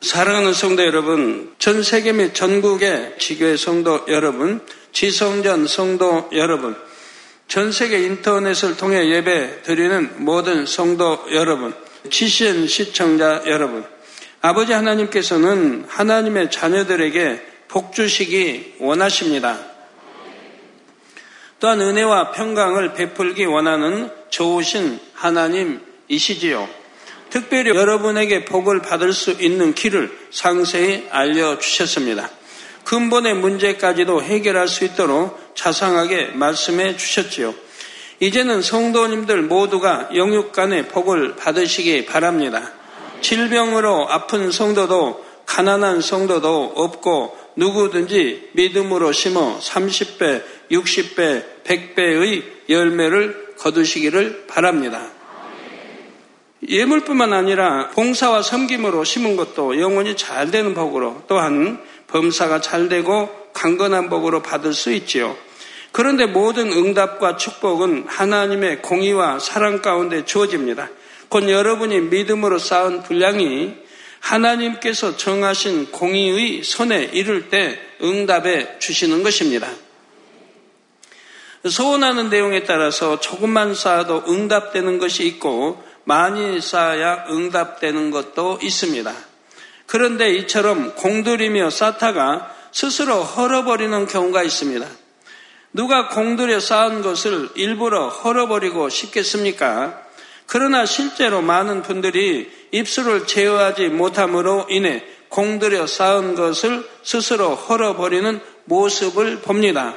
사랑하는 성도 여러분, 전 세계 및 전국의 지교회 성도 여러분, 지성전 성도 여러분, 전 세계 인터넷을 통해 예배 드리는 모든 성도 여러분, 지신 시청자 여러분, 아버지 하나님께서는 하나님의 자녀들에게 복 주시기 원하십니다. 또한 은혜와 평강을 베풀기 원하는 좋으신 하나님이시지요. 특별히 여러분에게 복을 받을 수 있는 길을 상세히 알려주셨습니다. 근본의 문제까지도 해결할 수 있도록 자상하게 말씀해 주셨지요. 이제는 성도님들 모두가 영육간의 복을 받으시기 바랍니다. 질병으로 아픈 성도도 가난한 성도도 없고 누구든지 믿음으로 심어 30배, 60배, 100배의 열매를 거두시기를 바랍니다. 예물뿐만 아니라 봉사와 섬김으로 심은 것도 영원히 잘 되는 복으로 또한 범사가 잘 되고 강건한 복으로 받을 수 있지요. 그런데 모든 응답과 축복은 하나님의 공의와 사랑 가운데 주어집니다. 곧 여러분이 믿음으로 쌓은 분량이 하나님께서 정하신 공의의 선에 이를 때 응답해 주시는 것입니다. 소원하는 내용에 따라서 조금만 쌓아도 응답되는 것이 있고 많이 쌓아야 응답되는 것도 있습니다. 그런데 이처럼 공들이며 쌓다가 스스로 헐어버리는 경우가 있습니다. 누가 공들여 쌓은 것을 일부러 헐어버리고 싶겠습니까? 그러나 실제로 많은 분들이 입술을 제어하지 못함으로 인해 공들여 쌓은 것을 스스로 헐어버리는 모습을 봅니다.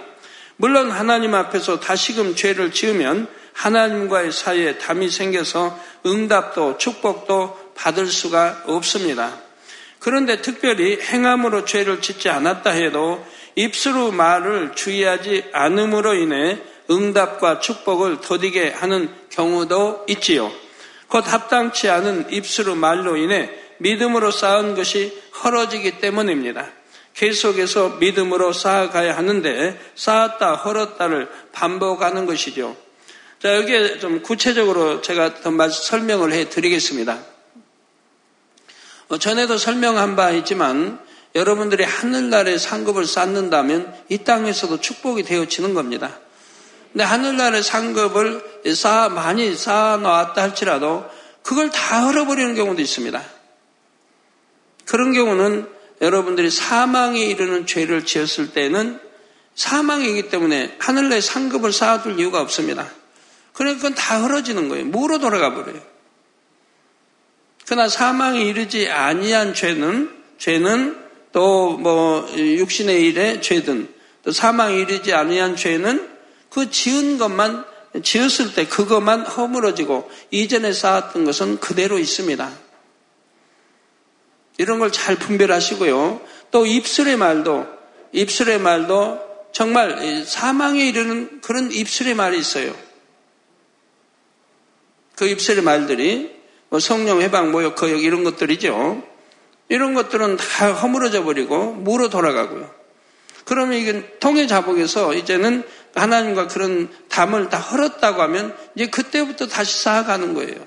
물론 하나님 앞에서 다시금 죄를 지으면 하나님과의 사이에 담이 생겨서 응답도 축복도 받을 수가 없습니다. 그런데 특별히 행함으로 죄를 짓지 않았다 해도 입술로 말을 주의하지 않음으로 인해 응답과 축복을 더디게 하는 경우도 있지요. 곧 합당치 않은 입술로 말로 인해 믿음으로 쌓은 것이 헐어지기 때문입니다. 계속해서 믿음으로 쌓아가야 하는데 쌓았다 헐었다를 반복하는 것이죠. 자, 여기에 좀 구체적으로 제가 더 설명을 해 드리겠습니다. 어, 전에도 설명한 바 있지만 여러분들이 하늘나라의 상급을 쌓는다면 이 땅에서도 축복이 되어지는 겁니다. 근데 하늘나라의 상급을 쌓아, 많이 쌓아 놓았다 할지라도 그걸 다 흘어버리는 경우도 있습니다. 그런 경우는 여러분들이 사망에 이르는 죄를 지었을 때는 사망이기 때문에 하늘나라의 상급을 쌓아둘 이유가 없습니다. 그러니까 그건 다 흐러지는 거예요. 무로 돌아가 버려요. 그러나 사망에 이르지 아니한 죄는 죄는 또 뭐 육신의 일에 죄든 또 사망에 이르지 아니한 죄는 그 지은 것만 지었을 때 그것만 허물어지고 이전에 쌓았던 것은 그대로 있습니다. 이런 걸 잘 분별하시고요. 또 입술의 말도 입술의 말도 정말 사망에 이르는 그런 입술의 말이 있어요. 그 입술의 말들이 뭐 성령 해방 모욕 거역 이런 것들이죠. 이런 것들은 다 허물어져 버리고 무로 돌아가고요. 그러면 이게 통해 자복에서 이제는 하나님과 그런 담을 다 헐었다고 하면 이제 그때부터 다시 쌓아가는 거예요.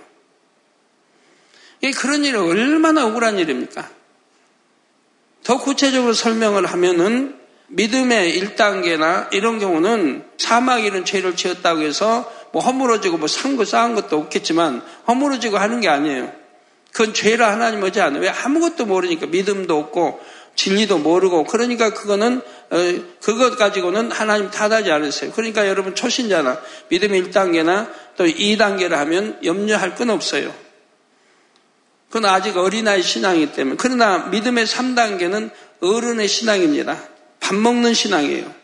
그런 일이 얼마나 억울한 일입니까? 더 구체적으로 설명을 하면은 믿음의 1단계나 이런 경우는 사막 이런 죄를 지었다고 해서 뭐 허물어지고 뭐 산 거 쌓은 것도 없겠지만 허물어지고 하는 게 아니에요. 그건 죄라 하나님 오지 않아요. 왜 아무것도 모르니까 믿음도 없고 진리도 모르고 그러니까 그거는 어, 그것 가지고는 하나님 탓하지 않으세요. 그러니까 여러분 초신자나 믿음의 1단계나 또 2단계를 하면 염려할 건 없어요. 그건 아직 어린아이 신앙이기 때문에. 그러나 믿음의 3단계는 어른의 신앙입니다. 밥 먹는 신앙이에요.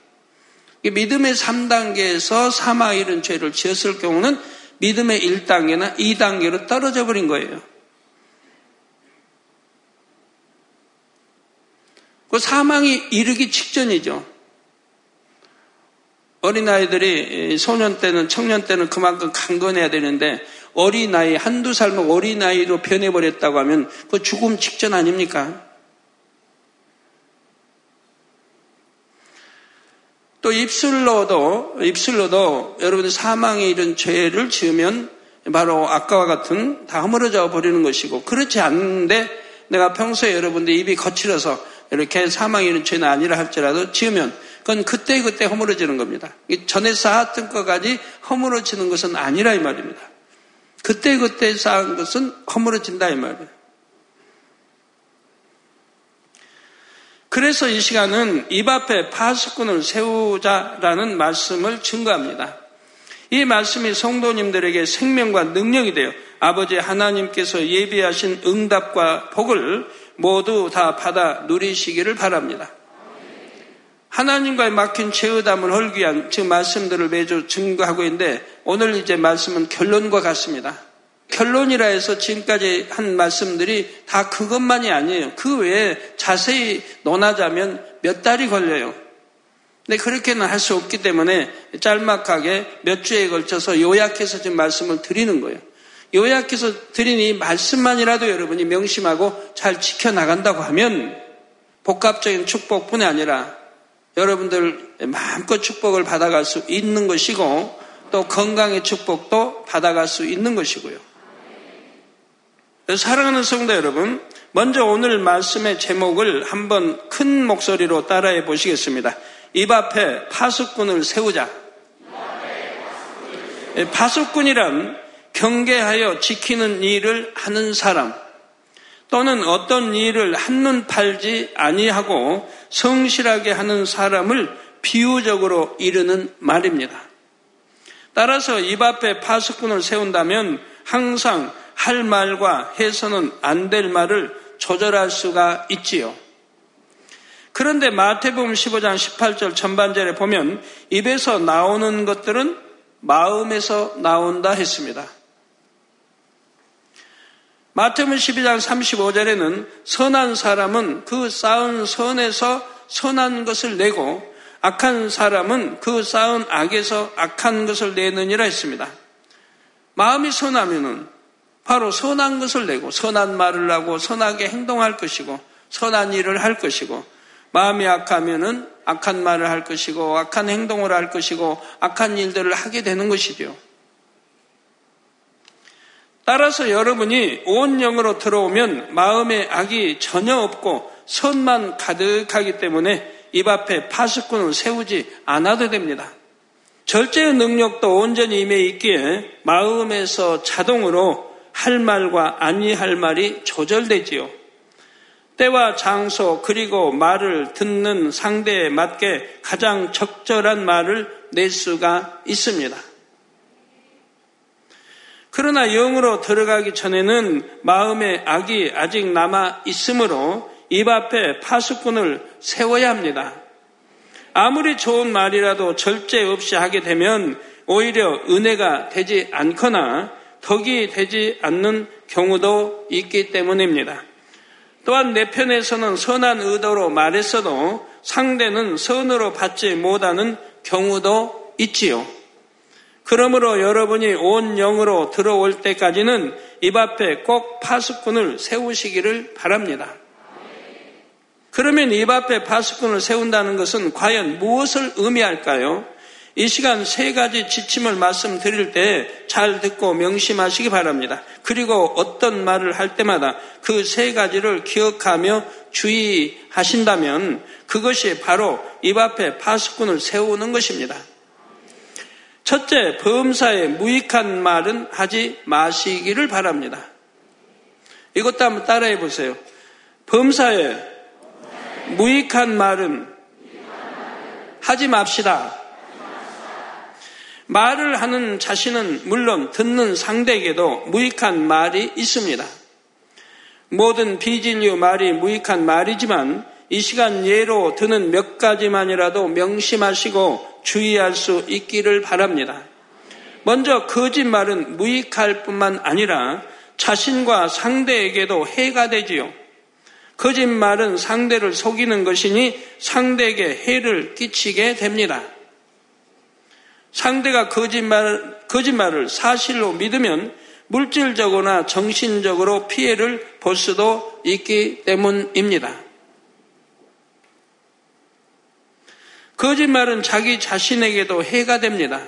믿음의 3단계에서 사마 이런 죄를 지었을 경우는 믿음의 1단계나 2단계로 떨어져 버린 거예요. 그 사망이 이르기 직전이죠. 어린아이들이 소년 때는 청년 때는 그만큼 강건해야 되는데 어린아이 한두 살만 어린아이로 변해버렸다고 하면 그 죽음 직전 아닙니까? 또 입술로도 입술로도 여러분들 사망에 이런 죄를 지으면 바로 아까와 같은 다 허물어져 버리는 것이고 그렇지 않은데 내가 평소에 여러분들 입이 거칠어서 이렇게 사망이 이런 죄는 아니라 할지라도 지으면 그건 그때 그때 허물어지는 겁니다. 전에 쌓았던 것까지 허물어지는 것은 아니라 이 말입니다. 그때 그때 쌓은 것은 허물어진다 이 말이에요. 그래서 이 시간은 입 앞에 파수꾼을 세우자라는 말씀을 증거합니다. 이 말씀이 성도님들에게 생명과 능력이 되어 아버지 하나님께서 예비하신 응답과 복을 모두 다 받아 누리시기를 바랍니다. 하나님과의 막힌 죄의담을 헐기 위한 지금 말씀들을 매주 증거하고 있는데 오늘 이제 말씀은 결론과 같습니다. 결론이라 해서 지금까지 한 말씀들이 다 그것만이 아니에요. 그 외에 자세히 논하자면 몇 달이 걸려요. 근데 그렇게는 할 수 없기 때문에 짤막하게 몇 주에 걸쳐서 요약해서 지금 말씀을 드리는 거예요. 요약해서 이 말씀만이라도 여러분이 명심하고 잘 지켜나간다고 하면 복합적인 축복뿐이 아니라 여러분들 마음껏 축복을 받아갈 수 있는 것이고 또 건강의 축복도 받아갈 수 있는 것이고요. 사랑하는 성도 여러분, 먼저 오늘 말씀의 제목을 한번 큰 목소리로 따라해 보시겠습니다. 입 앞에 파수꾼을 세우자. 파수꾼이란 경계하여 지키는 일을 하는 사람, 또는 어떤 일을 한눈 팔지 아니하고 성실하게 하는 사람을 비유적으로 이르는 말입니다. 따라서 입 앞에 파수꾼을 세운다면 항상 할 말과 해서는 안 될 말을 조절할 수가 있지요. 그런데 마태복음 15장 18절 전반절에 보면 입에서 나오는 것들은 마음에서 나온다 했습니다. 마태복음 12장 35절에는 선한 사람은 그 쌓은 선에서 선한 것을 내고 악한 사람은 그 쌓은 악에서 악한 것을 내느니라 했습니다. 마음이 선하면은 바로 선한 것을 내고 선한 말을 하고 선하게 행동할 것이고 선한 일을 할 것이고 마음이 악하면은 악한 말을 할 것이고 악한 행동을 할 것이고 악한 일들을 하게 되는 것이죠. 따라서 여러분이 온 영으로 들어오면 마음에 악이 전혀 없고 선만 가득하기 때문에 입 앞에 파수꾼을 세우지 않아도 됩니다. 절제의 능력도 온전히 임해 있기에 마음에서 자동으로 할 말과 아니할 말이 조절되지요. 때와 장소 그리고 말을 듣는 상대에 맞게 가장 적절한 말을 낼 수가 있습니다. 그러나 영으로 들어가기 전에는 마음의 악이 아직 남아 있으므로 입 앞에 파수꾼을 세워야 합니다. 아무리 좋은 말이라도 절제 없이 하게 되면 오히려 은혜가 되지 않거나 덕이 되지 않는 경우도 있기 때문입니다. 또한 내 편에서는 선한 의도로 말했어도 상대는 선으로 받지 못하는 경우도 있지요. 그러므로 여러분이 온 영으로 들어올 때까지는 입 앞에 꼭 파수꾼을 세우시기를 바랍니다. 그러면 입 앞에 파수꾼을 세운다는 것은 과연 무엇을 의미할까요? 이 시간 세 가지 지침을 말씀드릴 때 잘 듣고 명심하시기 바랍니다. 그리고 어떤 말을 할 때마다 그 세 가지를 기억하며 주의하신다면 그것이 바로 입 앞에 파수꾼을 세우는 것입니다. 첫째, 범사에 무익한 말은 하지 마시기를 바랍니다. 이것도 한번 따라해 보세요. 범사에 무익한 말은 하지 맙시다. 말을 하는 자신은 물론 듣는 상대에게도 무익한 말이 있습니다. 모든 비진류 말이 무익한 말이지만 이 시간 예로 드는 몇 가지만이라도 명심하시고 주의할 수 있기를 바랍니다. 먼저 거짓말은 무익할 뿐만 아니라 자신과 상대에게도 해가 되지요. 거짓말은 상대를 속이는 것이니 상대에게 해를 끼치게 됩니다. 상대가 거짓말, 거짓말을 사실로 믿으면 물질적으로나 정신적으로 피해를 볼 수도 있기 때문입니다. 거짓말은 자기 자신에게도 해가 됩니다.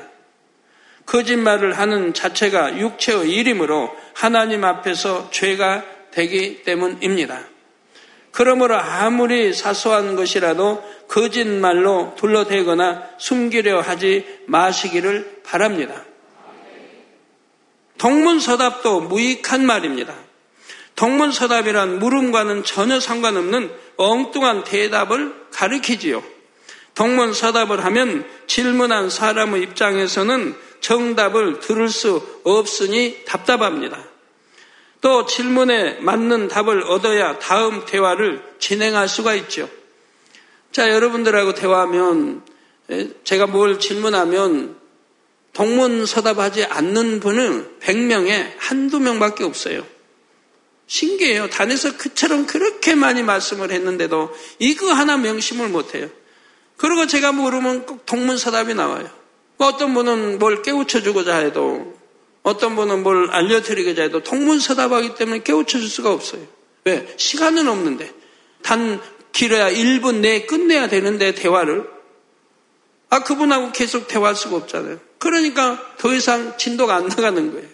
거짓말을 하는 자체가 육체의 일이므로 하나님 앞에서 죄가 되기 때문입니다. 그러므로 아무리 사소한 것이라도 거짓말로 둘러대거나 숨기려 하지 마시기를 바랍니다. 동문서답도 무익한 말입니다. 동문서답이란 물음과는 전혀 상관없는 엉뚱한 대답을 가리키지요. 동문서답을 하면 질문한 사람의 입장에서는 정답을 들을 수 없으니 답답합니다. 또 질문에 맞는 답을 얻어야 다음 대화를 진행할 수가 있죠. 자, 여러분들하고 대화하면 제가 뭘 질문하면 동문서답하지 않는 분은 100명에 한두 명밖에 없어요. 신기해요. 단에서 그처럼 그렇게 많이 말씀을 했는데도 이거 하나 명심을 못해요. 그리고 제가 모르면 꼭 동문서답이 나와요. 어떤 분은 뭘 깨우쳐주고자 해도 어떤 분은 뭘 알려드리고자 해도 동문서답하기 때문에 깨우쳐줄 수가 없어요. 왜? 시간은 없는데. 단 길어야 1분 내에 끝내야 되는데 대화를 아 그분하고 계속 대화할 수가 없잖아요. 그러니까 더 이상 진도가 안 나가는 거예요.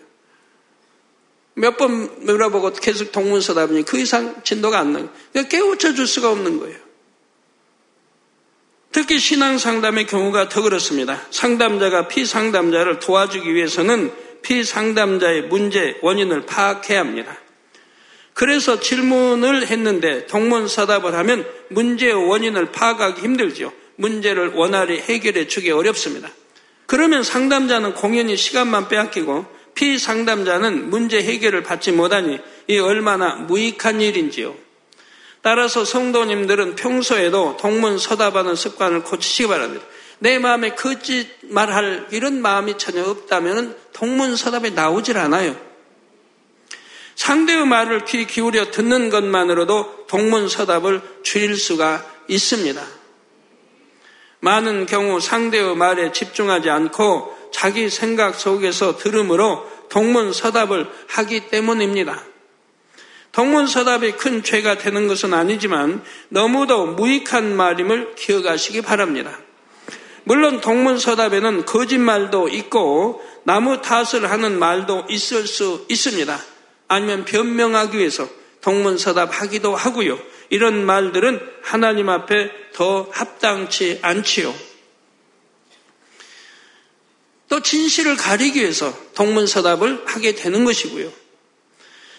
몇 번 물어보고 계속 동문서답이니 그 이상 진도가 안 나가요. 그러니까 깨우쳐 줄 수가 없는 거예요. 특히 신앙 상담의 경우가 더 그렇습니다. 상담자가 피상담자를 도와주기 위해서는 피상담자의 문제 원인을 파악해야 합니다. 그래서 질문을 했는데 동문서답을 하면 문제의 원인을 파악하기 힘들죠. 문제를 원활히 해결해 주기 어렵습니다. 그러면 상담자는 공연히 시간만 빼앗기고 피상담자는 문제 해결을 받지 못하니 이 얼마나 무익한 일인지요. 따라서 성도님들은 평소에도 동문서답하는 습관을 고치시기 바랍니다. 내 마음에 거짓말할 이런 마음이 전혀 없다면 동문서답에 나오질 않아요. 상대의 말을 귀 기울여 듣는 것만으로도 동문서답을 줄일 수가 있습니다. 많은 경우 상대의 말에 집중하지 않고 자기 생각 속에서 들음으로 동문서답을 하기 때문입니다. 동문서답이 큰 죄가 되는 것은 아니지만 너무도 무익한 말임을 기억하시기 바랍니다. 물론 동문서답에는 거짓말도 있고 나무 탓을 하는 말도 있을 수 있습니다. 아니면 변명하기 위해서 동문서답 하기도 하고요. 이런 말들은 하나님 앞에 더 합당치 않지요. 또 진실을 가리기 위해서 동문서답을 하게 되는 것이고요.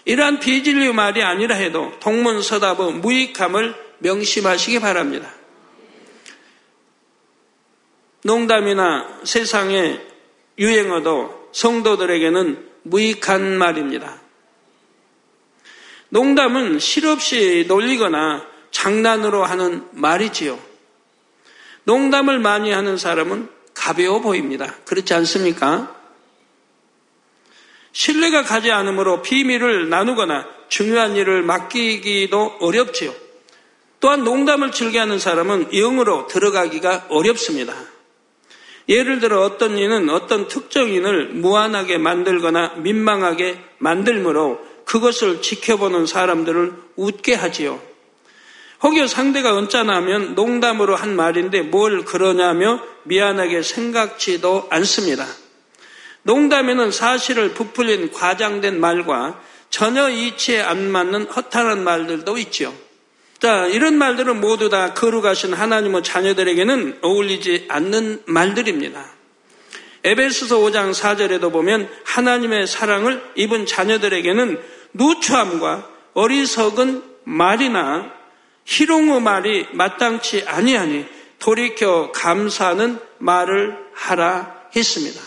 이러한 비진리 말이 아니라 해도 동문서답의 무익함을 명심하시기 바랍니다. 농담이나 세상의 유행어도 성도들에게는 무익한 말입니다. 농담은 실없이 놀리거나 장난으로 하는 말이지요. 농담을 많이 하는 사람은 가벼워 보입니다. 그렇지 않습니까? 신뢰가 가지 않으므로 비밀을 나누거나 중요한 일을 맡기기도 어렵지요. 또한 농담을 즐겨하는 사람은 영으로 들어가기가 어렵습니다. 예를 들어 어떤 이는 어떤 특정인을 무한하게 만들거나 민망하게 만들므로 그것을 지켜보는 사람들을 웃게 하지요. 혹여 상대가 언짢아하면 농담으로 한 말인데 뭘 그러냐며 미안하게 생각지도 않습니다. 농담에는 사실을 부풀린 과장된 말과 전혀 이치에 안 맞는 허탈한 말들도 있지요. 자, 이런 말들은 모두 다 거룩하신 하나님의 자녀들에게는 어울리지 않는 말들입니다. 에베소서 5장 4절에도 보면 하나님의 사랑을 입은 자녀들에게는 누추함과 어리석은 말이나 희롱의 말이 마땅치 아니하니 돌이켜 감사하는 말을 하라 했습니다.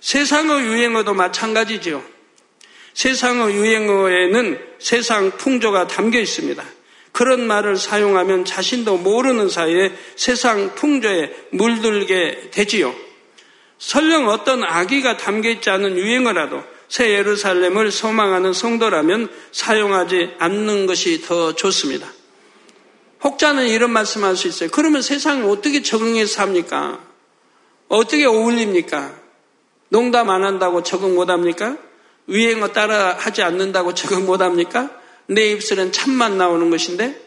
세상의 유행어도 마찬가지지요. 세상의 유행어에는 세상 풍조가 담겨 있습니다. 그런 말을 사용하면 자신도 모르는 사이에 세상 풍조에 물들게 되지요. 설령 어떤 악의가 담겨 있지 않은 유행어라도 새 예루살렘을 소망하는 성도라면 사용하지 않는 것이 더 좋습니다. 혹자는 이런 말씀할 수 있어요. 그러면 세상에 어떻게 적응해서 삽니까? 어떻게 어울립니까? 농담 안 한다고 적응 못 합니까? 유행어 따라 하지 않는다고 적응 못 합니까? 내 입술엔 참만 나오는 것인데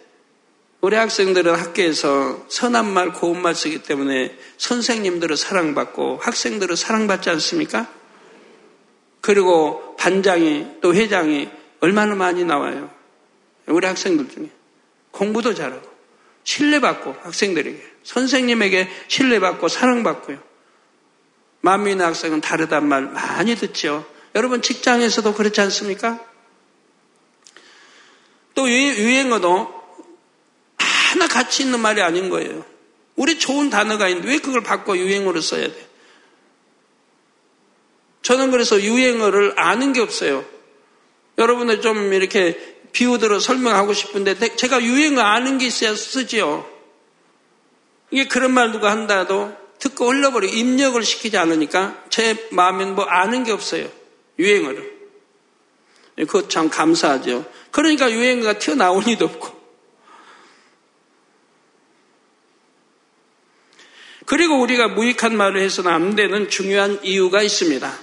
우리 학생들은 학교에서 선한 말, 고운 말 쓰기 때문에 선생님들은 사랑받고 학생들은 사랑받지 않습니까? 그리고 반장이 또 회장이 얼마나 많이 나와요. 우리 학생들 중에. 공부도 잘하고, 신뢰받고, 학생들에게. 선생님에게 신뢰받고, 사랑받고요. 만민의 학생은 다르단 말 많이 듣죠. 여러분 직장에서도 그렇지 않습니까? 또 유행어도 하나 같이 있는 말이 아닌 거예요. 우리 좋은 단어가 있는데 왜 그걸 바꿔 유행어로 써야 돼? 저는 그래서 유행어를 아는 게 없어요. 여러분들 좀 이렇게 비유들어 설명하고 싶은데 제가 유행어 아는 게 있어야 쓰지요. 이게 그런 말 누가 한다도 듣고 흘러버리고 입력을 시키지 않으니까 제 마음엔 뭐 아는 게 없어요. 유행어를. 그거 참 감사하죠. 그러니까 유행어가 튀어나올 리도 없고. 그리고 우리가 무익한 말을 해서는 안 되는 중요한 이유가 있습니다.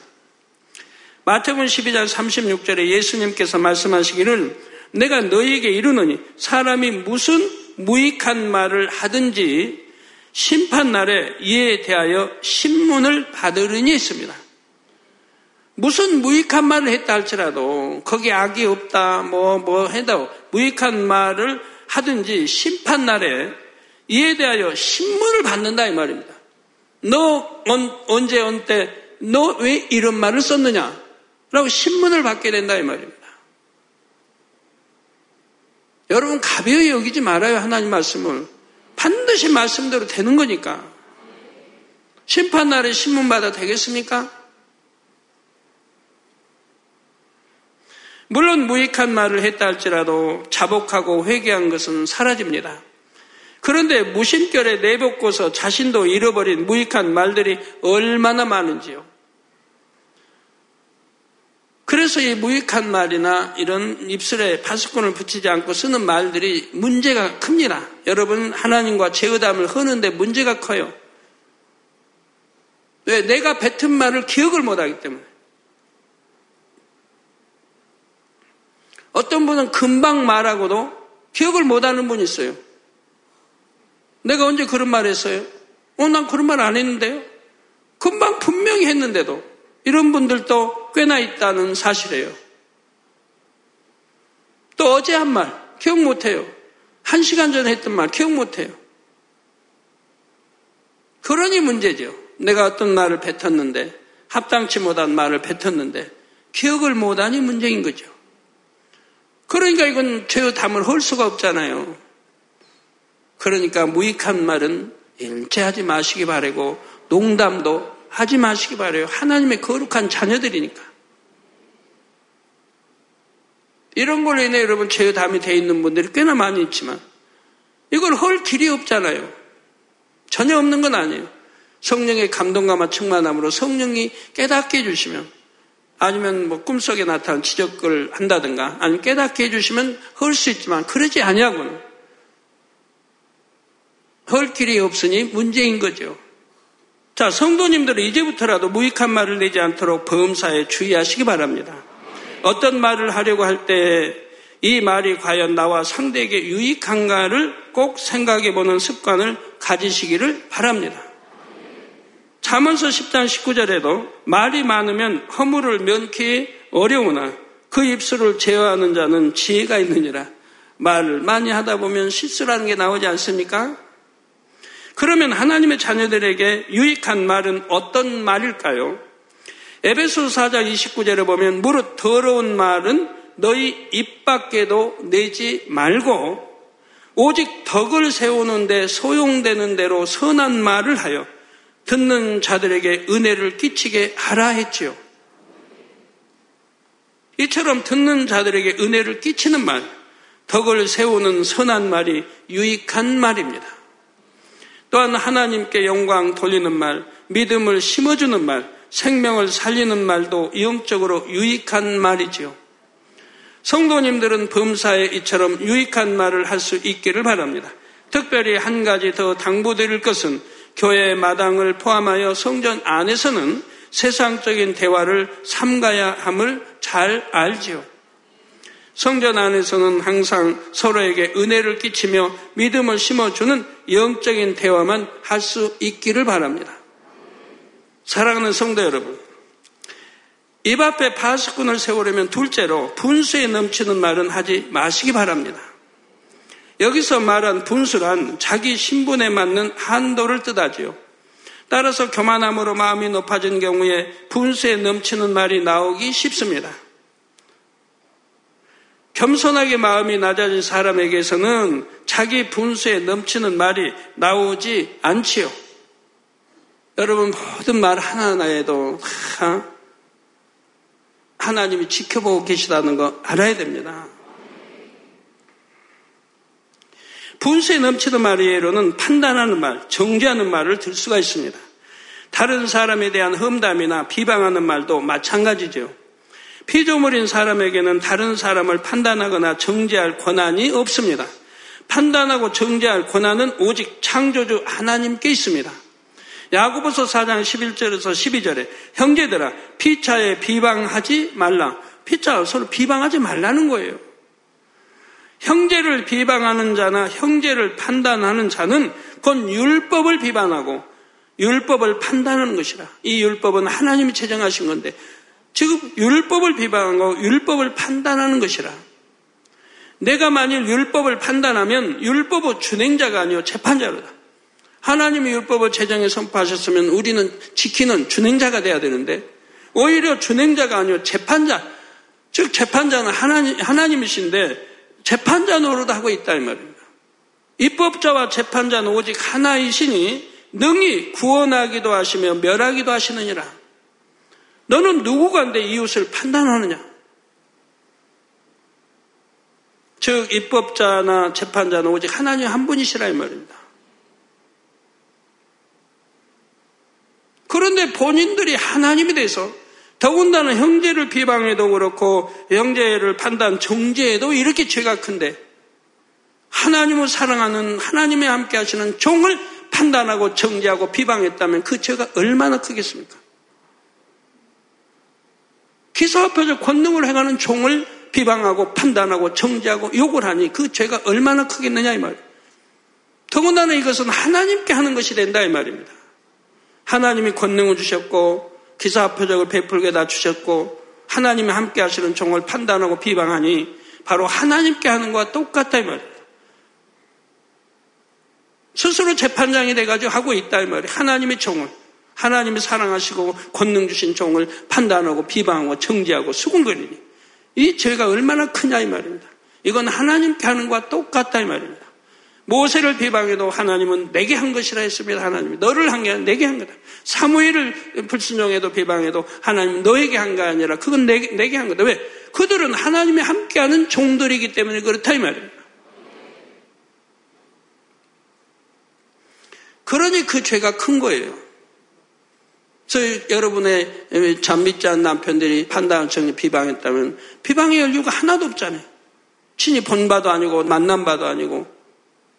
마태복음 12장 36절에 예수님께서 말씀하시기를 내가 너희에게 이르노니 사람이 무슨 무익한 말을 하든지 심판 날에 이에 대하여 신문을 받으리니 있습니다. 무슨 무익한 말을 했다 할지라도 거기 악이 없다 뭐뭐 뭐 해도 무익한 말을 하든지 심판 날에 이에 대하여 신문을 받는다 이 말입니다. 너 언 제 언때 너왜 이런 말을 썼느냐? 라고 신문을 받게 된다 이 말입니다. 여러분 가벼이 여기지 말아요 하나님 말씀을 반드시 말씀대로 되는 거니까 심판 날에 신문 받아 되겠습니까? 물론 무익한 말을 했다 할지라도 자복하고 회개한 것은 사라집니다. 그런데 무심결에 내뱉고서 자신도 잃어버린 무익한 말들이 얼마나 많은지요. 그래서 이 무익한 말이나 이런 입술에 파스콘을 붙이지 않고 쓰는 말들이 문제가 큽니다. 여러분 하나님과 제의담을 하는데 문제가 커요. 왜? 내가 뱉은 말을 기억을 못하기 때문에. 어떤 분은 금방 말하고도 기억을 못하는 분이 있어요. 내가 언제 그런 말 했어요? 어, 난 그런 말 안 했는데요? 금방 분명히 했는데도 이런 분들도 꽤나 있다는 사실이에요. 또 어제 한 말, 기억 못해요. 한 시간 전에 했던 말, 기억 못해요. 그러니 문제죠. 내가 어떤 말을 뱉었는데, 합당치 못한 말을 뱉었는데, 기억을 못하니 문제인 거죠. 그러니까 이건 죄의 담을 헐 수가 없잖아요. 그러니까 무익한 말은 일체 하지 마시기 바라고 농담도 하지 마시기 바래요. 하나님의 거룩한 자녀들이니까. 이런 걸로 인해 여러분 죄의 담이 되어 있는 분들이 꽤나 많이 있지만 이걸 헐 길이 없잖아요. 전혀 없는 건 아니에요. 성령의 감동감화 충만함으로 성령이 깨닫게 해주시면 아니면 뭐 꿈속에 나타난 지적을 한다든가 아니면 깨닫게 해주시면 헐 수 있지만 그러지 아니하고는 헐 길이 없으니 문제인 거죠. 자, 성도님들은 이제부터라도 무익한 말을 내지 않도록 범사에 주의하시기 바랍니다. 어떤 말을 하려고 할 때 이 말이 과연 나와 상대에게 유익한가를 꼭 생각해 보는 습관을 가지시기를 바랍니다. 잠언서 10장 19절에도 말이 많으면 허물을 면키 어려우나 그 입술을 제어하는 자는 지혜가 있느니라. 말을 많이 하다 보면 실수라는 게 나오지 않습니까? 그러면 하나님의 자녀들에게 유익한 말은 어떤 말일까요? 에베소 4장 29절에 보면 무릇 더러운 말은 너희 입 밖에도 내지 말고 오직 덕을 세우는데 소용되는 대로 선한 말을 하여 듣는 자들에게 은혜를 끼치게 하라 했지요. 이처럼 듣는 자들에게 은혜를 끼치는 말, 덕을 세우는 선한 말이 유익한 말입니다. 또한 하나님께 영광 돌리는 말, 믿음을 심어주는 말, 생명을 살리는 말도 영적으로 유익한 말이지요. 성도님들은 범사에 이처럼 유익한 말을 할 수 있기를 바랍니다. 특별히 한 가지 더 당부드릴 것은 교회 마당을 포함하여 성전 안에서는 세상적인 대화를 삼가야 함을 잘 알지요. 성전 안에서는 항상 서로에게 은혜를 끼치며 믿음을 심어주는 영적인 대화만 할 수 있기를 바랍니다. 사랑하는 성도 여러분, 입 앞에 파수꾼을 세우려면 둘째로 분수에 넘치는 말은 하지 마시기 바랍니다. 여기서 말한 분수란 자기 신분에 맞는 한도를 뜻하지요. 따라서 교만함으로 마음이 높아진 경우에 분수에 넘치는 말이 나오기 쉽습니다. 겸손하게 마음이 낮아진 사람에게서는 자기 분수에 넘치는 말이 나오지 않지요. 여러분 모든 말 하나하나에도 하나님이 지켜보고 계시다는 거 알아야 됩니다. 분수에 넘치는 말이에로는 판단하는 말, 정죄하는 말을 들 수가 있습니다. 다른 사람에 대한 험담이나 비방하는 말도 마찬가지죠. 피조물인 사람에게는 다른 사람을 판단하거나 정죄할 권한이 없습니다. 판단하고 정죄할 권한은 오직 창조주 하나님께 있습니다. 야고보서 4장 11절에서 12절에 형제들아 피차에 비방하지 말라. 피차 서로 비방하지 말라는 거예요. 형제를 비방하는 자나 형제를 판단하는 자는 곧 율법을 비방하고 율법을 판단하는 것이라. 이 율법은 하나님이 제정하신 건데 지금 율법을 비방하고 율법을 판단하는 것이라. 내가 만일 율법을 판단하면 율법의 준행자가 아니요 재판자로다. 하나님이 율법을 제정해 선포하셨으면 우리는 지키는 준행자가 돼야 되는데 오히려 준행자가 아니요 재판자 즉 재판자는 하나님, 하나님이신데 재판자 노릇하고 있다 이 말입니다. 입법자와 재판자는 오직 하나이시니 능히 구원하기도 하시며 멸하기도 하시느니라. 너는 누구가 내 이웃을 판단하느냐? 즉 입법자나 재판자는 오직 하나님 한 분이시라 이 말입니다. 그런데 본인들이 하나님이 돼서 더군다나 형제를 비방해도 그렇고 형제를 판단 정죄해도 이렇게 죄가 큰데 하나님을 사랑하는 하나님의 함께 하시는 종을 판단하고 정죄하고 비방했다면 그 죄가 얼마나 크겠습니까? 기사합혀서 권능을 행하는 종을 비방하고 판단하고 정죄하고 욕을 하니 그 죄가 얼마나 크겠느냐 이 말이에요. 더군다나 이것은 하나님께 하는 것이 된다 이 말입니다. 하나님이 권능을 주셨고 기사 표적을 베풀게 다 주셨고 하나님이 함께 하시는 종을 판단하고 비방하니 바로 하나님께 하는 것과 똑같다 이 말이에요. 스스로 재판장이 돼가지고 하고 있다 이 말이에요. 하나님의 종을 하나님이 사랑하시고 권능 주신 종을 판단하고 비방하고 정지하고 수군거리니 이 죄가 얼마나 크냐 이 말입니다. 이건 하나님께 하는 것과 똑같다 이 말입니다. 모세를 비방해도 하나님은 내게 한 것이라 했습니다. 하나님이 너를 한 게 아니라 내게 한 거다. 사무엘을 불순종해도 비방해도 하나님은 너에게 한게 아니라 그건 내게, 내게 한 거다. 왜? 그들은 하나님이 함께하는 종들이기 때문에 그렇다 이 말입니다. 그러니 그 죄가 큰 거예요. 그래서 여러분의 잠 믿지 않는 남편들이 판단을 정리 비방했다면 비방의 이유가 하나도 없잖아요. 친히 본 바도 아니고 만난 바도 아니고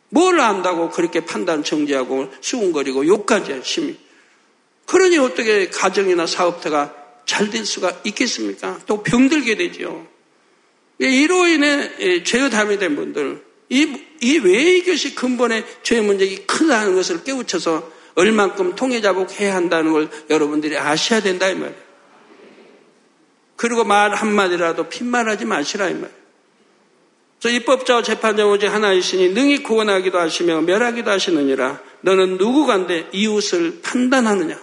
뭘 안다고 그렇게 판단 정지하고 수군거리고 욕까지 열심히. 그러니 어떻게 가정이나 사업터가 잘 될 수가 있겠습니까? 또 병들게 되죠. 이로 인해 죄의 담이 된 분들, 이, 이왜 이것이 근본의 죄의 문제가 크다는 것을 깨우쳐서 얼만큼 통해자복해야 한다는 걸 여러분들이 아셔야 된다 이 말이에요. 그리고 말 한마디라도 핀말하지 마시라 이 말이에요. 저 입법자와 재판자 오직 하나이시니 능히 구원하기도 하시며 멸하기도 하시느니라. 너는 누구간데 이웃을 판단하느냐?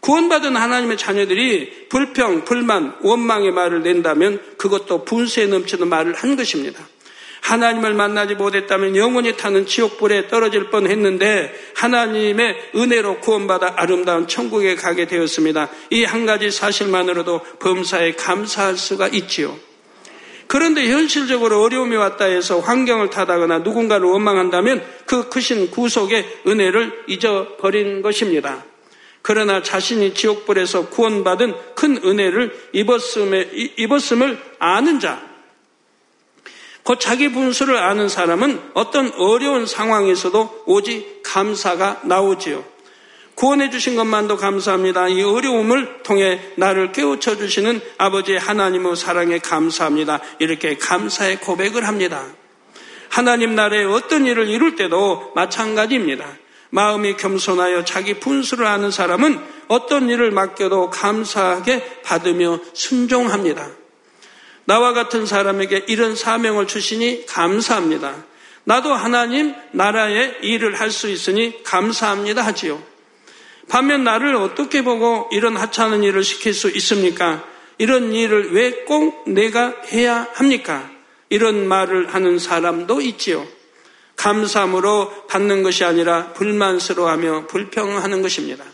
구원받은 하나님의 자녀들이 불평, 불만, 원망의 말을 낸다면 그것도 분수에 넘치는 말을 한 것입니다. 하나님을 만나지 못했다면 영원히 타는 지옥불에 떨어질 뻔 했는데 하나님의 은혜로 구원받아 아름다운 천국에 가게 되었습니다. 이 한 가지 사실만으로도 범사에 감사할 수가 있지요. 그런데 현실적으로 어려움이 왔다 해서 환경을 타다거나 누군가를 원망한다면 그 크신 구속의 은혜를 잊어버린 것입니다. 그러나 자신이 지옥불에서 구원받은 큰 은혜를 입었음을 아는 자, 곧 자기 분수를 아는 사람은 어떤 어려운 상황에서도 오직 감사가 나오지요. 구원해 주신 것만도 감사합니다. 이 어려움을 통해 나를 깨우쳐 주시는 아버지의 하나님의 사랑에 감사합니다. 이렇게 감사의 고백을 합니다. 하나님 나라에 어떤 일을 이룰 때도 마찬가지입니다. 마음이 겸손하여 자기 분수를 아는 사람은 어떤 일을 맡겨도 감사하게 받으며 순종합니다. 나와 같은 사람에게 이런 사명을 주시니 감사합니다. 나도 하나님 나라의 일을 할 수 있으니 감사합니다 하지요. 반면 나를 어떻게 보고 이런 하찮은 일을 시킬 수 있습니까? 이런 일을 왜 꼭 내가 해야 합니까? 이런 말을 하는 사람도 있지요. 감사함으로 받는 것이 아니라 불만스러워하며 불평하는 것입니다.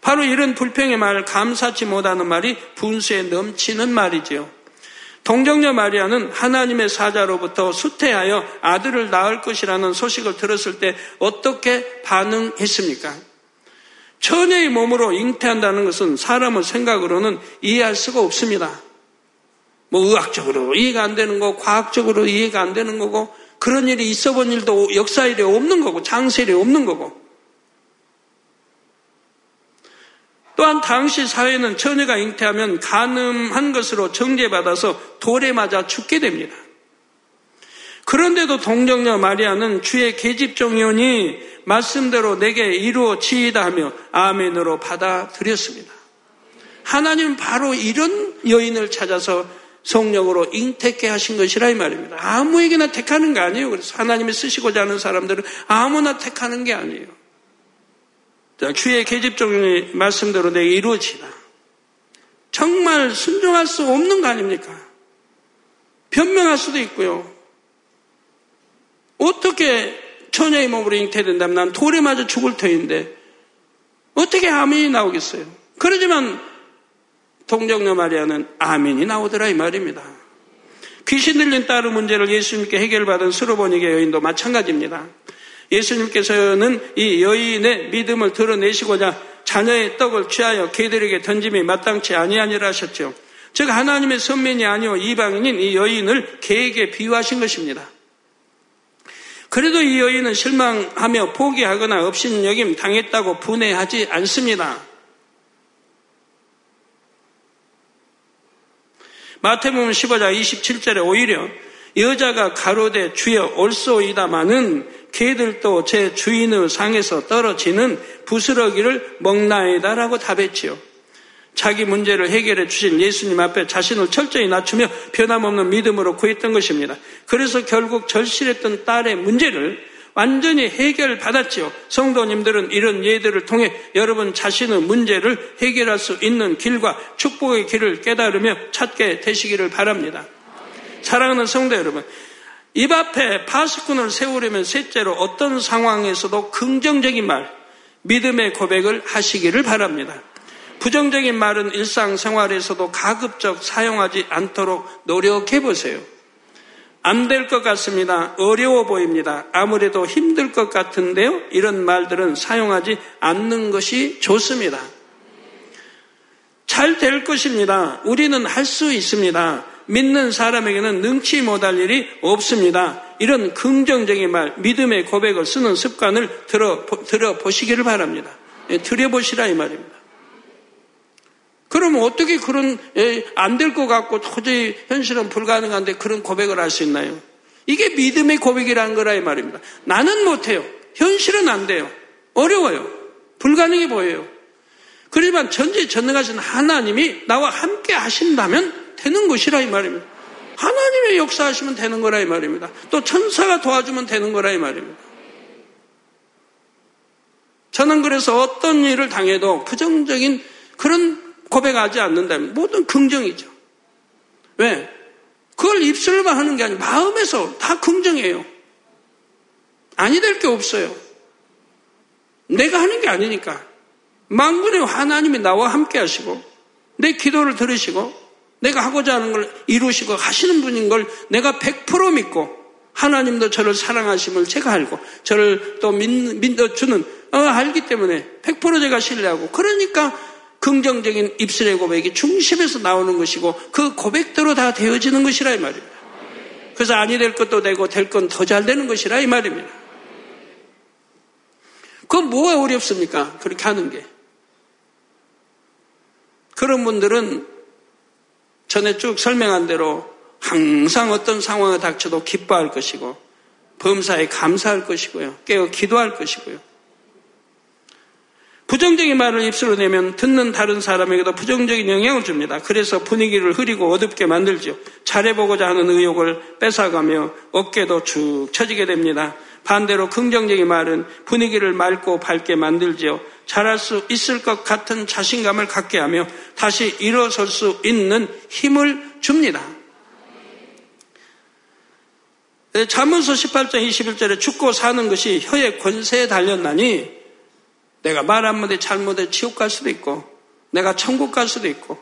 바로 이런 불평의 말, 감사치 못하는 말이 분수에 넘치는 말이지요. 동정녀 마리아는 하나님의 사자로부터 수태하여 아들을 낳을 것이라는 소식을 들었을 때 어떻게 반응했습니까? 처녀의 몸으로 잉태한다는 것은 사람의 생각으로는 이해할 수가 없습니다. 뭐 의학적으로 이해가 안 되는 거, 과학적으로 이해가 안 되는 거고, 그런 일이 있어 본 일도 역사 일에 없는 거고, 장세 일에 없는 거고. 또한 당시 사회는 처녀가 잉태하면 가늠한 것으로 정죄받아서 돌에 맞아 죽게 됩니다. 그런데도 동정녀 마리아는 주의 계집종이오니 말씀대로 내게 이루어지이다 하며 아멘으로 받아들였습니다. 하나님은 바로 이런 여인을 찾아서 성령으로 잉태케 하신 것이라 이 말입니다. 아무에게나 택하는 게 아니에요. 그래서 하나님이 쓰시고자 하는 사람들은 아무나 택하는 게 아니에요. 자, 주의 계집종의 말씀대로 내게 이루어지다. 정말 순종할 수 없는 거 아닙니까? 변명할 수도 있고요. 어떻게 처녀의 몸으로 잉태된다면 난 돌에 맞아 죽을 터인데 어떻게 아멘이 나오겠어요? 그러지만 동정녀 마리아는 아멘이 나오더라 이 말입니다. 귀신 들린 딸의 문제를 예수님께 해결받은 수로보니게 여인도 마찬가지입니다. 예수님께서는 이 여인의 믿음을 드러내시고자 자녀의 떡을 취하여 개들에게 던짐이 마땅치 아니하니라 하셨죠. 즉 하나님의 선민이 아니오 이방인인 이 여인을 개에게 비유하신 것입니다. 그래도 이 여인은 실망하며 포기하거나 업신여김 당했다고 분해하지 않습니다. 마태복음 15장 27절에 오히려 여자가 가로되 주여 올소이다마는 개들도 제 주인의 상에서 떨어지는 부스러기를 먹나이다라고 답했지요. 자기 문제를 해결해 주신 예수님 앞에 자신을 철저히 낮추며 변함없는 믿음으로 구했던 것입니다. 그래서 결국 절실했던 딸의 문제를 완전히 해결받았지요. 성도님들은 이런 예들을 통해 여러분 자신의 문제를 해결할 수 있는 길과 축복의 길을 깨달으며 찾게 되시기를 바랍니다. 사랑하는 성도 여러분, 입 앞에 파수꾼을 세우려면 셋째로 어떤 상황에서도 긍정적인 말, 믿음의 고백을 하시기를 바랍니다. 부정적인 말은 일상생활에서도 가급적 사용하지 않도록 노력해 보세요. 안 될 것 같습니다. 어려워 보입니다. 아무래도 힘들 것 같은데요. 이런 말들은 사용하지 않는 것이 좋습니다. 잘 될 것입니다. 우리는 할 수 있습니다. 믿는 사람에게는 능치 못할 일이 없습니다. 이런 긍정적인 말, 믿음의 고백을 쓰는 습관을 들어, 들어보시기를 바랍니다. 예, 들여보시라 이 말입니다. 그러면 어떻게 그런 예, 안될 것 같고 도저히 현실은 불가능한데 그런 고백을 할 수 있나요? 이게 믿음의 고백이라는 거라 이 말입니다. 나는 못해요. 현실은 안 돼요. 어려워요. 불가능해 보여요. 그렇지만 전지 전능하신 하나님이 나와 함께 하신다면 되는 것이라 이 말입니다. 하나님의 역사하시면 되는 거라 이 말입니다. 또 천사가 도와주면 되는 거라 이 말입니다. 저는 그래서 어떤 일을 당해도 부정적인 그런 고백하지 않는다면 모든 긍정이죠. 왜? 그걸 입술만 하는 게 아니고 마음에서 다 긍정이에요. 아니 될 게 없어요. 내가 하는 게 아니니까. 만군의 하나님이 나와 함께 하시고 내 기도를 들으시고 내가 하고자 하는 걸 이루시고 하시는 분인 걸 내가 100% 믿고 하나님도 저를 사랑하심을 제가 알고 저를 또 믿, 믿어주는 어, 알기 때문에 100% 제가 신뢰하고 그러니까 긍정적인 입술의 고백이 중심에서 나오는 것이고 그 고백대로 다 되어지는 것이라 이 말입니다. 그래서 아니 될 것도 되고 될 건 더 잘 되는 것이라 이 말입니다. 그건 뭐가 어렵습니까? 그렇게 하는 게. 그런 분들은 전에 쭉 설명한 대로 항상 어떤 상황에 닥쳐도 기뻐할 것이고 범사에 감사할 것이고요. 깨어 기도할 것이고요. 부정적인 말을 입술로 내면 듣는 다른 사람에게도 부정적인 영향을 줍니다. 그래서 분위기를 흐리고 어둡게 만들죠. 잘해보고자 하는 의욕을 뺏어가며 어깨도 축 처지게 됩니다. 반대로 긍정적인 말은 분위기를 맑고 밝게 만들죠. 잘할 수 있을 것 같은 자신감을 갖게 하며 다시 일어설 수 있는 힘을 줍니다. 자문서 18장 21절에 죽고 사는 것이 혀의 권세에 달렸나니 내가 말 한마디 잘못해 지옥 갈 수도 있고 내가 천국 갈 수도 있고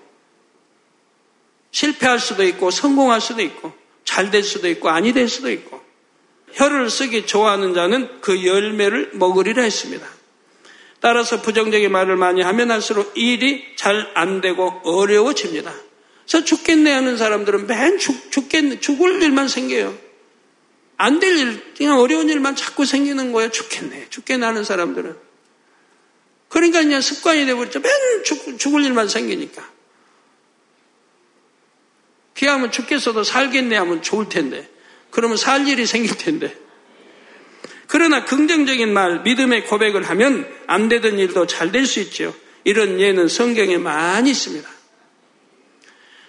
실패할 수도 있고 성공할 수도 있고 잘 될 수도 있고 아니 될 수도 있고 혀를 쓰기 좋아하는 자는 그 열매를 먹으리라 했습니다. 따라서 부정적인 말을 많이 하면 할수록 일이 잘 안 되고 어려워집니다. 그래서 죽겠네 하는 사람들은 맨 죽, 죽겠네, 죽을 일만 생겨요. 안 될 일, 그냥 어려운 일만 자꾸 생기는 거예요. 죽겠네, 죽겠네 하는 사람들은. 그러니까 그냥 습관이 되버렸죠. 맨 죽, 죽을 일만 생기니까. 귀하면 죽겠어도 살겠네 하면 좋을 텐데. 그러면 살 일이 생길 텐데. 그러나 긍정적인 말, 믿음의 고백을 하면 안 되던 일도 잘 될 수 있죠. 이런 예는 성경에 많이 있습니다.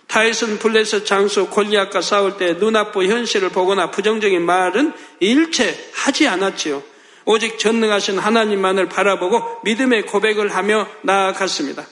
다윗은 블레셋 장수 골리앗과 싸울 때 눈앞의 현실을 보거나 부정적인 말은 일체 하지 않았지요. 오직 전능하신 하나님만을 바라보고 믿음의 고백을 하며 나아갔습니다.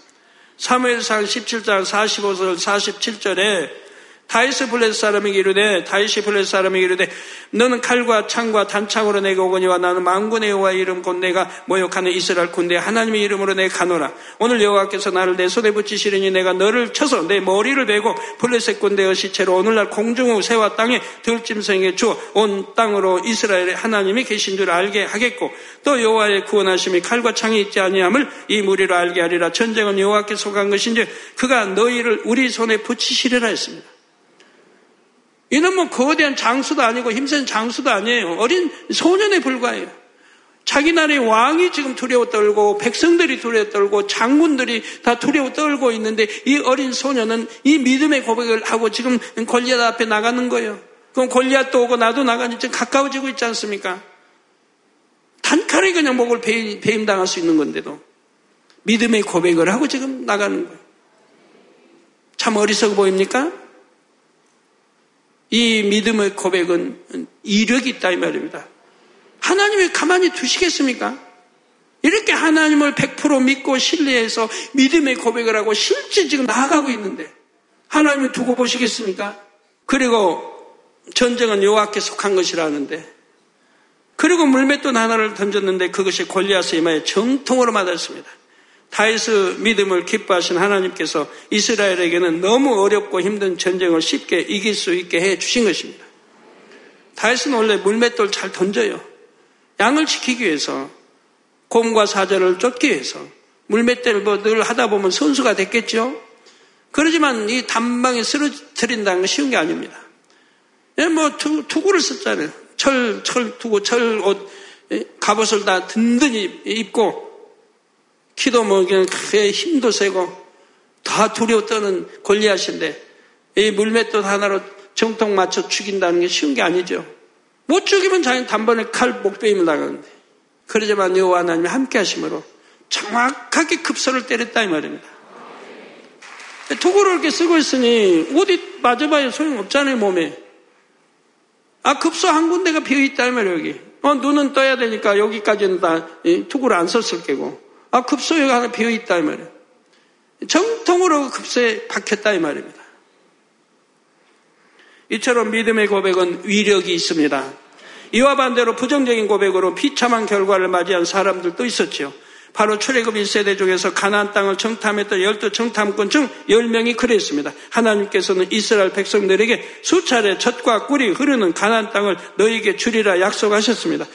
사무엘상 17장 45절 47절에 다윗이 블레셋 사람에게 이르되 다윗이 블레셋 사람에게 이르되 너는 칼과 창과 단창으로 내게 오거니와 나는 만군의 여호와 이름 곧 내가 모욕하는 이스라엘 군대 하나님의 이름으로 내 가노라 오늘 여호와께서 너를 내 손에 붙이시리니 내가 너를 쳐서 네 머리를 베고 블레셋 군대의 시체로 오늘날 공중의 새와 땅에 들짐승에 주어 온 땅으로 이스라엘의 하나님이 계신 줄 알게 하겠고 또 여호와의 구원하심이 칼과 창이 있지 아니함을 이 무리로 알게 하리라 전쟁은 여호와께 속한 것인지 그가 너희를 우리 손에 붙이시리라 했습니다. 뭐 거대한 장수도 아니고 힘센 장수도 아니에요. 어린 소년에 불과해요. 자기 나라의 왕이 지금 두려워 떨고 백성들이 두려워 떨고 장군들이 다 두려워 떨고 있는데 이 어린 소년은 이 믿음의 고백을 하고 지금 골리앗 앞에 나가는 거예요. 그럼 골리앗도 오고 나도 나가니 지금 가까워지고 있지 않습니까? 단칼에 그냥 목을 배임, 당할수 있는 건데도 믿음의 고백을 하고 지금 나가는 거예요. 참 어리석어 보입니까? 이 믿음의 고백은 이력이 있다 이 말입니다. 하나님이 가만히 두시겠습니까? 이렇게 하나님을 100% 믿고 신뢰해서 믿음의 고백을 하고 실제 지금 나아가고 있는데 하나님이 두고 보시겠습니까? 그리고 전쟁은 여호와께 속한 것이라는데 그리고 물맷돈 하나를 던졌는데 그것이 골리앗의 이마에 정통으로 맞았습니다. 다윗의 믿음을 기뻐하신 하나님께서 이스라엘에게는 너무 어렵고 힘든 전쟁을 쉽게 이길 수 있게 해 주신 것입니다. 다윗은 원래 물맷돌 잘 던져요. 양을 지키기 위해서 곰과 사자를 쫓기 위해서 물맷돌을 늘 하다 보면 선수가 됐겠죠. 그러지만 이 단방에 쓰러뜨린다는 건 쉬운 게 아닙니다. 예, 뭐 투, 구를 썼잖아요. 철, 철 투구, 철 옷, 예, 갑옷을 다 든든히 입고 키도 뭐 그냥 크게 힘도 세고 다 두려워 떠는 골리앗인데 이 물맷돌 하나로 정통 맞춰 죽인다는 게 쉬운 게 아니죠. 못 죽이면 자기 단번에 칼 목베임을 나가는데 그러지만 여호와 하나님이 함께 하심으로 정확하게 급소를 때렸다 이 말입니다. 도구를 이렇게 쓰고 있으니 어디 맞아봐야 소용없잖아요 몸에. 아 급소 한 군데가 비어있다 이 말이에요 여기. 어 눈은 떠야 되니까 여기까지는 다 투구를 안 썼을 게고 아, 급소가 하나 비어 있다 이 말이에요. 정통으로 급소에 박혔다 이 말입니다. 이처럼 믿음의 고백은 위력이 있습니다. 이와 반대로 부정적인 고백으로 비참한 결과를 맞이한 사람들도 있었죠. 바로 출애굽 1세대 중에서 가나안 땅을 정탐했던 열두 정탐꾼 중 10명이 그랬습니다. 하나님께서는 이스라엘 백성들에게 수차례 젖과 꿀이 흐르는 가나안 땅을 너에게 주리라 약속하셨습니다.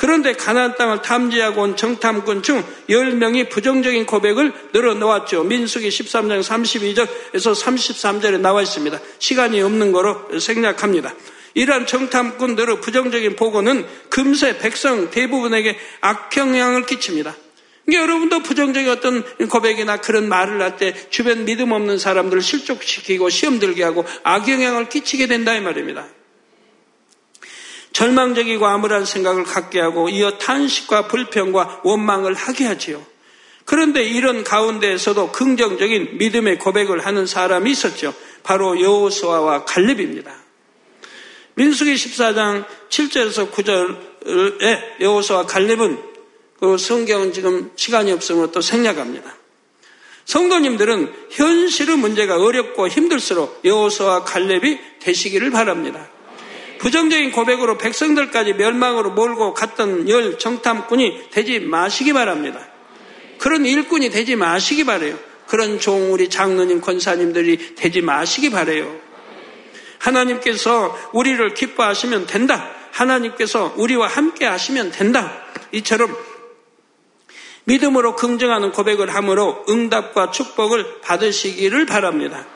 그런데 가나안 땅을 탐지하고 온 정탐꾼 중 10명이 부정적인 고백을 늘어놓았죠. 민수기 13장 32절에서 33절에 나와 있습니다. 시간이 없는 거로 생략합니다. 이러한 정탐꾼들의 부정적인 보고는 금세 백성 대부분에게 악영향을 끼칩니다. 그러니까 여러분도 부정적인 어떤 고백이나 그런 말을 할 때 주변 믿음 없는 사람들을 실족시키고 시험 들게 하고 악영향을 끼치게 된다 이 말입니다. 절망적이고 암울한 생각을 갖게 하고 이어 탄식과 불평과 원망을 하게 하지요. 그런데 이런 가운데에서도 긍정적인 믿음의 고백을 하는 사람이 있었죠. 바로 여호수아와 갈렙입니다. 민수기 14장 7절에서 9절에 여호수아 갈렙은 그 성경은 지금 시간이 없으면 또 생략합니다. 성도님들은 현실의 문제가 어렵고 힘들수록 여호수아 갈렙이 되시기를 바랍니다. 부정적인 고백으로 백성들까지 멸망으로 몰고 갔던 열 정탐꾼이 되지 마시기 바랍니다. 그런 일꾼이 되지 마시기 바래요. 그런 종 우리 장로님 권사님들이 되지 마시기 바래요. 하나님께서 우리를 기뻐하시면 된다. 하나님께서 우리와 함께 하시면 된다. 이처럼 믿음으로 긍정하는 고백을 함으로 응답과 축복을 받으시기를 바랍니다.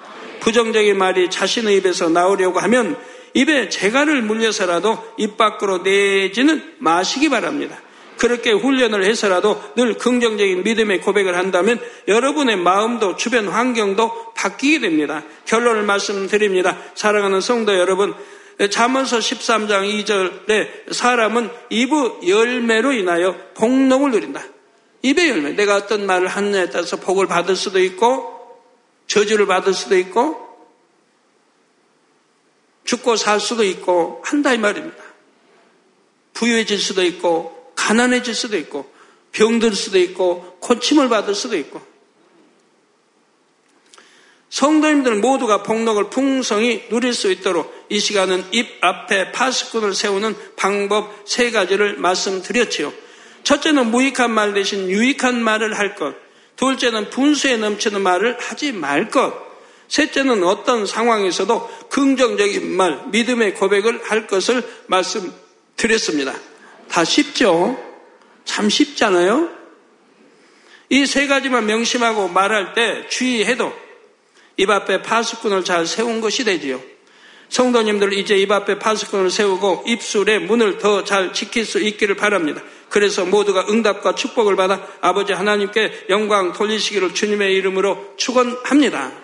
부정적인 말이 자신의 입에서 나오려고 하면 입에 재갈을 물려서라도 입 밖으로 내지는 마시기 바랍니다. 그렇게 훈련을 해서라도 늘 긍정적인 믿음의 고백을 한다면 여러분의 마음도 주변 환경도 바뀌게 됩니다. 결론을 말씀드립니다. 사랑하는 성도 여러분, 잠언서 13장 2절에 사람은 입의 열매로 인하여 복록을 누린다. 입의 열매. 내가 어떤 말을 하느냐에 따라서 복을 받을 수도 있고 저주를 받을 수도 있고 죽고 살 수도 있고 한다 이 말입니다. 부유해질 수도 있고 가난해질 수도 있고 병들 수도 있고 고침을 받을 수도 있고 성도님들 모두가 복록을 풍성히 누릴 수 있도록 이 시간은 입 앞에 파스꾼을 세우는 방법 세 가지를 말씀드렸지요. 첫째는 무익한 말 대신 유익한 말을 할 것. 둘째는 분수에 넘치는 말을 하지 말 것. 셋째는 어떤 상황에서도 긍정적인 말, 믿음의 고백을 할 것을 말씀드렸습니다. 다 쉽죠? 참 쉽잖아요? 이 세 가지만 명심하고 말할 때 주의해도 입 앞에 파수꾼을 잘 세운 것이 되지요. 성도님들 이제 입 앞에 파수꾼을 세우고 입술의 문을 더 잘 지킬 수 있기를 바랍니다. 그래서 모두가 응답과 축복을 받아 아버지 하나님께 영광 돌리시기를 주님의 이름으로 축원합니다.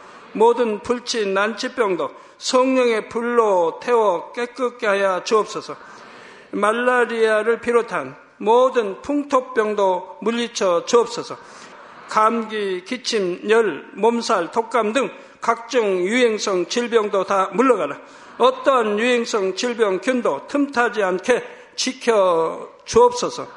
모든 불치 난치병도 성령의 불로 태워 깨끗게 하여 주옵소서. 말라리아를 비롯한 모든 풍토병도 물리쳐 주옵소서. 감기, 기침, 열, 몸살, 독감 등 각종 유행성 질병도 다 물러가라. 어떠한 유행성 질병균도 틈타지 않게 지켜 주옵소서.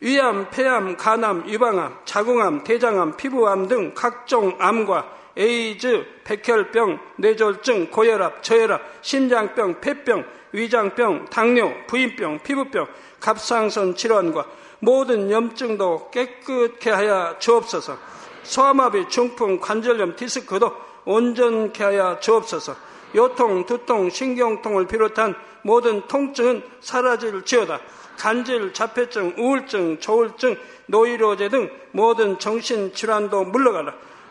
위암, 폐암, 간암, 유방암, 자궁암, 대장암, 피부암 등 각종 암과 에이즈, 백혈병, 뇌졸중, 고혈압, 저혈압, 심장병, 폐병, 위장병, 당뇨, 부인병, 피부병, 갑상선 질환과 모든 염증도 깨끗게 하여 주옵소서. 소아마비, 중풍, 관절염, 디스크도 온전케 하여 주옵소서. 요통, 두통, 신경통을 비롯한 모든 통증은 사라질지어다. 간질, 자폐증, 우울증, 조울증, 노이로제 등 모든 정신질환도 물러가라.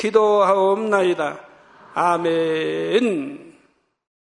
기도하옵나이다. 아멘.